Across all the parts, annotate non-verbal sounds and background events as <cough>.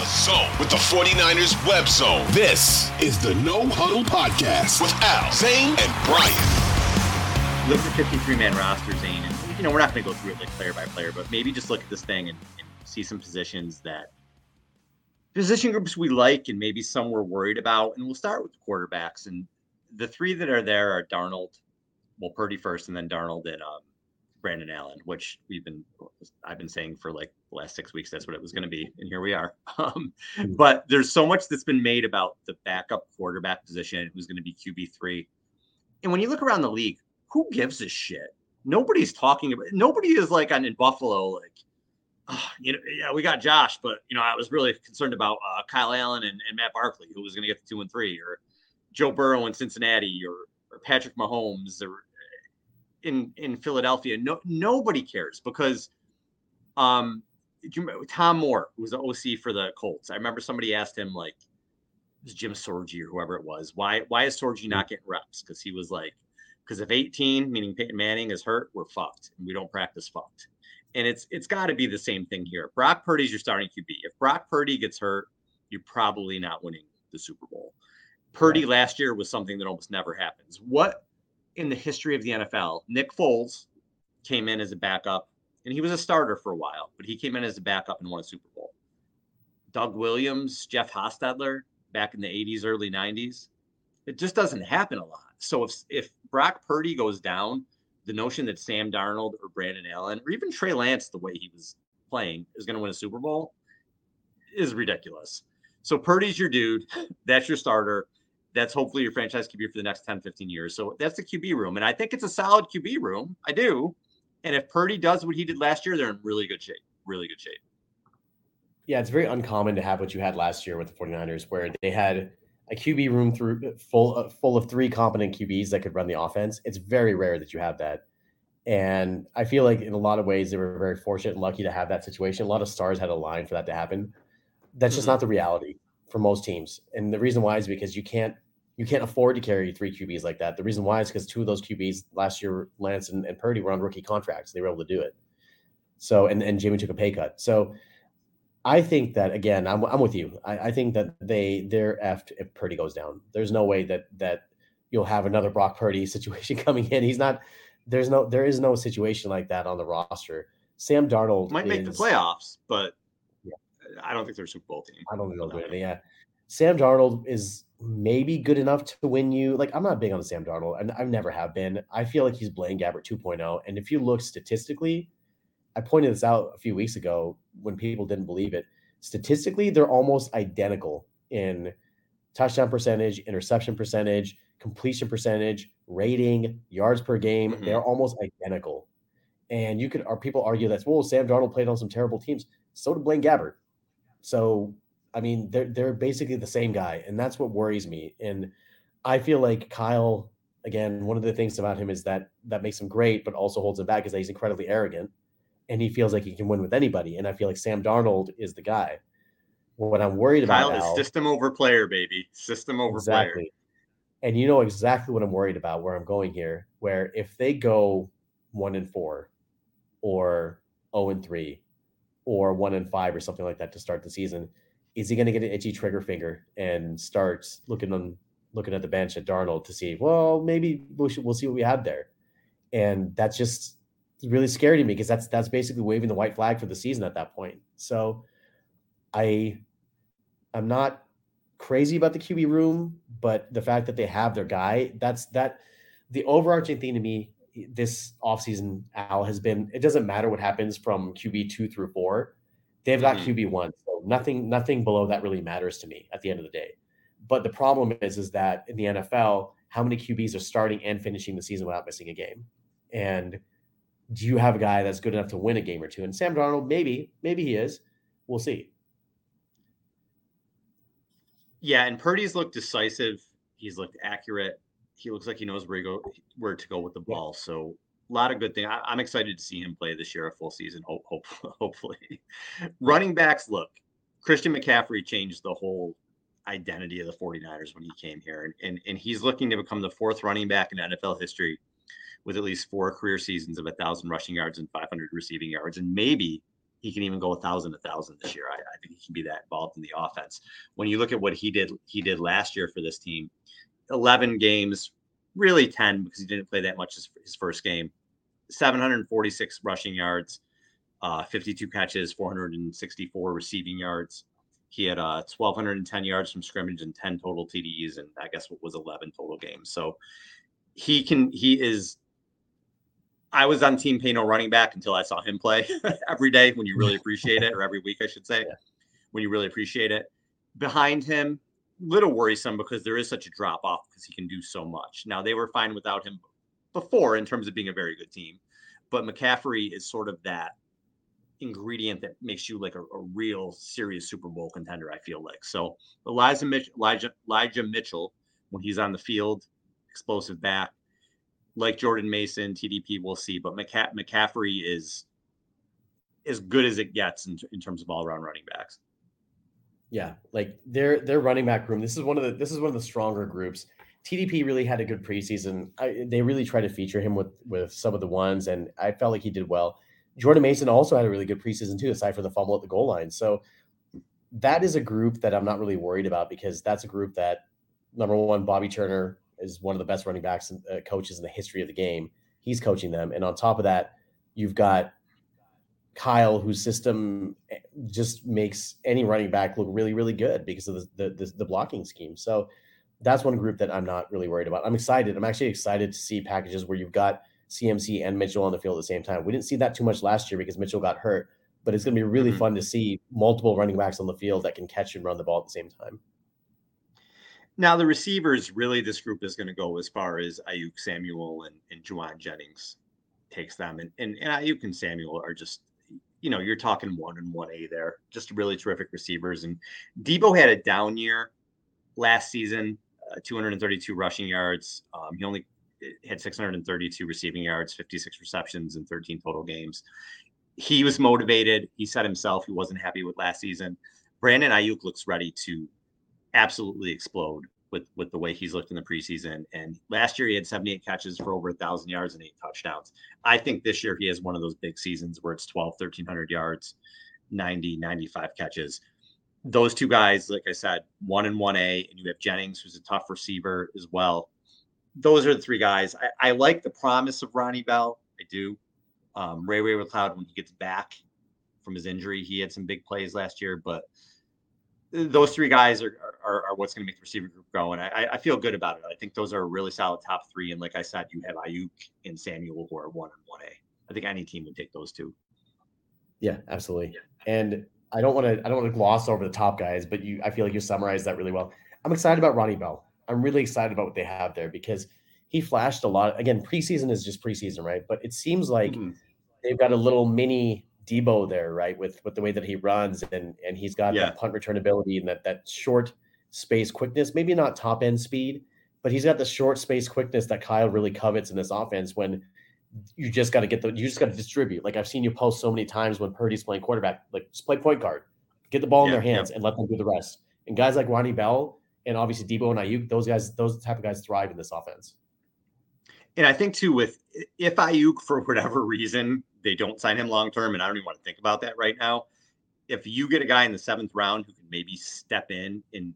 The Zone with the 49ers web zone. This is the No Huddle Podcast with Al, Zain, and Brian. Look at the 53 man roster, Zain. And, you know, we're not going to go through it like player by player, but maybe just look at this thing and, and see some positions that position groups we like and maybe some we're worried about. And we'll start with the quarterbacks. And the three that are there are Darnold, well, Purdy first, and then Darnold and um, Brandon Allen, which we've been I've been saying for like the last six weeks that's what it was going to be, and here we are. <laughs> Um, hmm. but there's so much that's been made about the backup quarterback position, who's going to be QB three, and when you look around the league, who gives a shit? Nobody's talking about. Nobody is like on in Buffalo, like, oh, you know, yeah, we got Josh, but you know, I was really concerned about uh, Kyle Allen and, and Matt Barkley, who was going to get the two and three, or Joe Burrow in Cincinnati, or, or Patrick Mahomes, or in in Philadelphia. No, nobody cares because um, Tom Moore, was the OC for the Colts. I remember somebody asked him like, it was Jim Sorgi or whoever it was, why why is Sorgi not getting reps? Because he was like, because if 18, meaning Peyton Manning, is hurt, we're fucked, and we don't practice fucked. And it's it's got to be the same thing here. Brock Purdy's your starting QB. If Brock Purdy gets hurt, you're probably not winning the Super Bowl. Purdy last year was something that almost never happens. What in the history of the NFL. Nick Foles came in as a backup, and he was a starter for a while, but he came in as a backup and won a Super Bowl. Doug Williams, Jeff Hostetler, back in the 80s, early 90s. It just doesn't happen a lot. So if if Brock Purdy goes down, the notion that Sam Darnold or Brandon Allen or even Trey Lance, the way he was playing, is going to win a Super Bowl is ridiculous. So Purdy's your dude. <laughs> That's your starter that's hopefully your franchise QB for the next 10, 15 years. So that's the QB room. And I think it's a solid QB room. I do. And if Purdy does what he did last year, they're in really good shape. Really good shape. Yeah, it's very uncommon to have what you had last year with the 49ers, where they had a QB room through full uh, full of three competent QBs that could run the offense. It's very rare that you have that. And I feel like in a lot of ways they were very fortunate and lucky to have that situation. A lot of stars had a line for that to happen. That's just mm-hmm. not the reality for most teams. And the reason why is because you can't you can't afford to carry three QBs like that. The reason why is because two of those QBs last year, Lance and, and Purdy, were on rookie contracts. They were able to do it. So and and Jimmy took a pay cut. So I think that again, I'm I'm with you. I, I think that they they're effed if Purdy goes down. There's no way that that you'll have another Brock Purdy <laughs> situation coming in. He's not. There's no. There is no situation like that on the roster. Sam Darnold might is, make the playoffs, but I don't think they're a Super Bowl team. I don't think they'll do anything. Yeah, Sam Darnold is maybe good enough to win you. Like I'm not big on Sam Darnold, and I never have been. I feel like he's Blaine Gabbert 2.0. And if you look statistically, I pointed this out a few weeks ago when people didn't believe it. Statistically, they're almost identical in touchdown percentage, interception percentage, completion percentage, rating, yards per game. Mm-hmm. They're almost identical. And you could, or people argue that, well, Sam Darnold played on some terrible teams. So did Blaine Gabbert. So, I mean, they're they're basically the same guy, and that's what worries me. And I feel like Kyle, again, one of the things about him is that that makes him great, but also holds him back is that he's incredibly arrogant, and he feels like he can win with anybody. And I feel like Sam Darnold is the guy. What I'm worried Kyle about Kyle is system over player, baby. System over exactly. player. And you know exactly what I'm worried about. Where I'm going here, where if they go one and four, or zero oh and three, or one in five or something like that to start the season, is he going to get an itchy trigger finger and start looking on looking at the bench at Darnold to see, well, maybe we'll, we'll see what we have there, and that's just really scary to me because that's that's basically waving the white flag for the season at that point. So, I, I'm not crazy about the QB room, but the fact that they have their guy, that's that. The overarching thing to me this offseason, Al, has been it doesn't matter what happens from QB two through four. They've got mm-hmm. QB one. So nothing, nothing below that really matters to me at the end of the day. But the problem is, is that in the NFL, how many QBs are starting and finishing the season without missing a game? And do you have a guy that's good enough to win a game or two? And Sam Darnold, maybe, maybe he is. We'll see. Yeah, and Purdy's looked decisive. He's looked accurate he looks like he knows where he go where to go with the ball. So a lot of good things. I, am excited to see him play this year a full season. Hope, hope <laughs> hopefully. Running backs, look, Christian McCaffrey changed the whole identity of the 49ers when he came here. And, and, and he's looking to become the fourth running back in NFL history with at least four career seasons of a thousand rushing yards and 500 receiving yards. And maybe, he can even go a thousand, a thousand this year. I, I, think he can be that involved in the offense. When you look at what he did, he did last year for this team, 11 games, really 10 because he didn't play that much his, his first game, 746 rushing yards, uh, 52 catches, 464 receiving yards. He had uh, 1,210 yards from scrimmage and 10 total TDs, and I guess what was 11 total games. So he can, he is I was on Team Pay No running back until I saw him play <laughs> every day when you really appreciate it, or every week, I should say, yeah. when you really appreciate it. Behind him, little worrisome because there is such a drop off because he can do so much. Now, they were fine without him before in terms of being a very good team, but McCaffrey is sort of that ingredient that makes you like a, a real serious Super Bowl contender, I feel like. So, Elijah, Mitch, Elijah, Elijah Mitchell, when he's on the field, explosive back like Jordan Mason, TDP, we'll see. But McCa- McCaffrey is as good as it gets in, in terms of all around running backs. Yeah, like their their running back room. This is one of the this is one of the stronger groups. TDP really had a good preseason. I, they really tried to feature him with with some of the ones, and I felt like he did well. Jordan Mason also had a really good preseason too, aside from the fumble at the goal line. So that is a group that I'm not really worried about because that's a group that number one, Bobby Turner is one of the best running backs and uh, coaches in the history of the game. He's coaching them, and on top of that, you've got Kyle, whose system eh, just makes any running back look really, really good because of the the, the, the blocking scheme. So that's one group that I'm not really worried about. I'm excited. I'm actually excited to see packages where you've got CMC and Mitchell on the field at the same time. We didn't see that too much last year because Mitchell got hurt, but it's going to be really mm-hmm. fun to see multiple running backs on the field that can catch and run the ball at the same time. Now the receivers, really, this group is going to go as far as Aiyuk Samuel, and, and Jauan Jennings takes them, and, and and Aiyuk and Samuel are just, you know, you're talking one and one A there, just really terrific receivers. And Deebo had a down year last season, uh, 232 rushing yards. Um, he only eh, had 632 receiving yards, 56 receptions, and 13 total games. He was motivated. He said himself he wasn't happy with last season. Brandon Aiyuk looks ready to absolutely explode with with the way he's looked in the preseason. And last year he had 78 catches for over a thousand yards and eight touchdowns. I think this year he has one of those big seasons where it's 12, 1300 yards, 90, 95 catches. Those two guys, like I said, one and one A, and you have Jennings, who's a tough receiver as well. Those are the three guys. I, I like the promise of Ronnie Bell. I do. Um, Ray Ray McCloud, when he gets back from his injury, he had some big plays last year, but those three guys are, are, are what's going to make the receiver group go. And I, I feel good about it. I think those are a really solid top three. And like I said, you have Aiyuk and Samuel who are one and one A. I think any team would take those two. Yeah, absolutely. And I don't want to I don't want to gloss over the top guys, but you I feel like you summarized that really well. I'm excited about Ronnie Bell. I'm really excited about what they have there because he flashed a lot. Again, preseason is just preseason, right? But it seems like mm-hmm. they've got a little mini Deebo there, right? With with the way that he runs and and he's got yeah. that punt return ability and that that short space quickness, maybe not top end speed, but he's got the short space quickness that Kyle really covets in this offense when you just got to get the you just got to distribute. Like I've seen you post so many times when Purdy's playing quarterback, like just play point guard, get the ball in their hands yeah. and let them do the rest. And guys like Ronnie Bell and obviously Deebo and Aiyuk, those guys, those type of guys thrive in this offense. And I think too, with if Aiyuk for whatever reason they don't sign him long term, and I don't even want to think about that right now. If you get a guy in the seventh round who can maybe step in and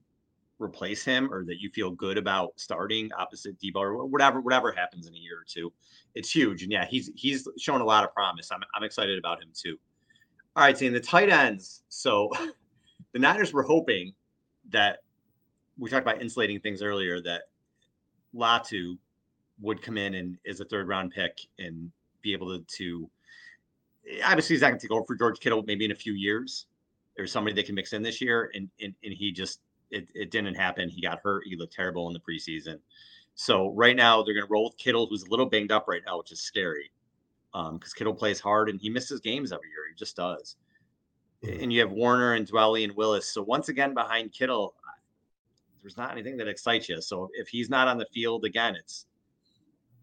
replace him, or that you feel good about starting opposite Deebo, or whatever, whatever happens in a year or two, it's huge. And yeah, he's he's shown a lot of promise. I'm I'm excited about him too. All right, seeing the tight ends. So <laughs> the Niners were hoping that we talked about insulating things earlier that Latu would come in and is a third round pick and be able to, to obviously he's not going to take over for George Kittle maybe in a few years. There's somebody that can mix in this year, and and, and he just it, it didn't happen. He got hurt. He looked terrible in the preseason. So right now they're going to roll with Kittle, who's a little banged up right now, which is scary because um, Kittle plays hard and he misses games every year. He just does. Mm-hmm. And you have Woerner and Dwelley and Willis. So once again behind Kittle, there's not anything that excites you. So if he's not on the field again, it's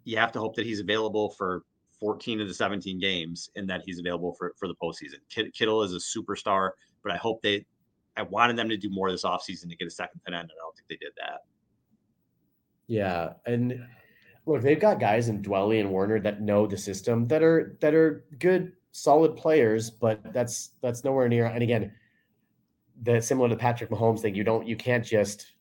you have to hope that he's available for 14 of the 17 games and that he's available for, for the postseason. Kittle is a superstar, but I hope they, I wanted them to do more this offseason to get a second tight end, and I don't think they did that. Yeah. And look, they've got guys in Dwelley and Woerner that know the system that are, that are good solid players, but that's that's nowhere near. And again, the similar to Patrick Mahomes thing, you don't you can't just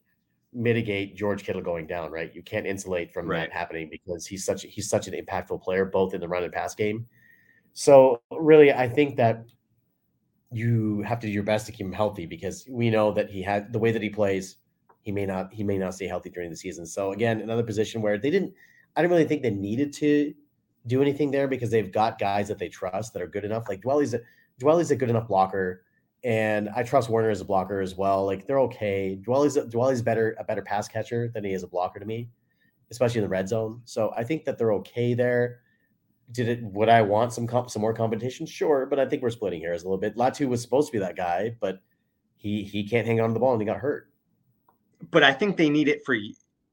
mitigate George Kittle going down, right? You can't insulate from Right. that happening because he's such he's such an impactful player both in the run and pass game. So really, I think that you have to do your best to keep him healthy because we know that he had the way that he plays, he may not he may not stay healthy during the season. So again, another position where they didn't I didn't really think they needed to do anything there because they've got guys that they trust that are good enough. Like Dwelley's a Dwelley's a good enough blocker, and I trust Woerner as a blocker as well. Like they're okay. Dwelley's Dwelley's better a better pass catcher than he is a blocker to me, especially in the red zone. So I think that they're okay there. Did it? Would I want some comp, some more competition? Sure, but I think we're splitting hairs a little bit. Latu was supposed to be that guy, but he he can't hang on to the ball and he got hurt. but I think they need it for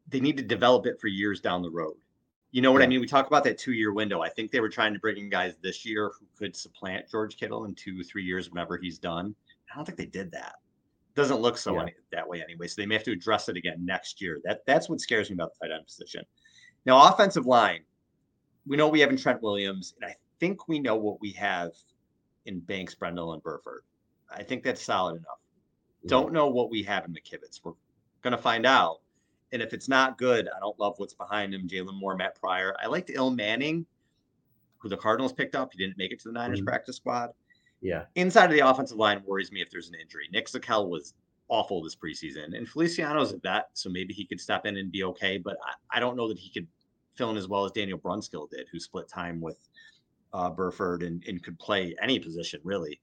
they need to develop it for years down the road. You know what I mean? We talk about that two year window. I think they were trying to bring in guys this year who could supplant George Kittle in two, three years, whenever he's done. I don't think they did that. Doesn't look so Yeah. any, that way anyway. So they may have to address it again next year. That that's what scares me about the tight end position. Now, offensive line, we know we have in Trent Williams, and I think we know what we have in Banks, Brendel, and Burford. I think that's solid enough. Mm-hmm. Don't know what we have in McKivitz. We're gonna find out. And if it's not good, I don't love what's behind him. Jaylon Moore, Matt Pryor. I liked Ilm Manning, who the Cardinals picked up. He didn't make it to the Niners Mhm. practice squad. Yeah, Inside of the offensive line worries me if there's an injury. Nick Zakelj was awful this preseason, and Feliciano's a vet, so maybe he could step in and be okay. But I, I don't know that he could fill in as well as Daniel Brunskill did, who split time with uh, Burford and, and could play any position really.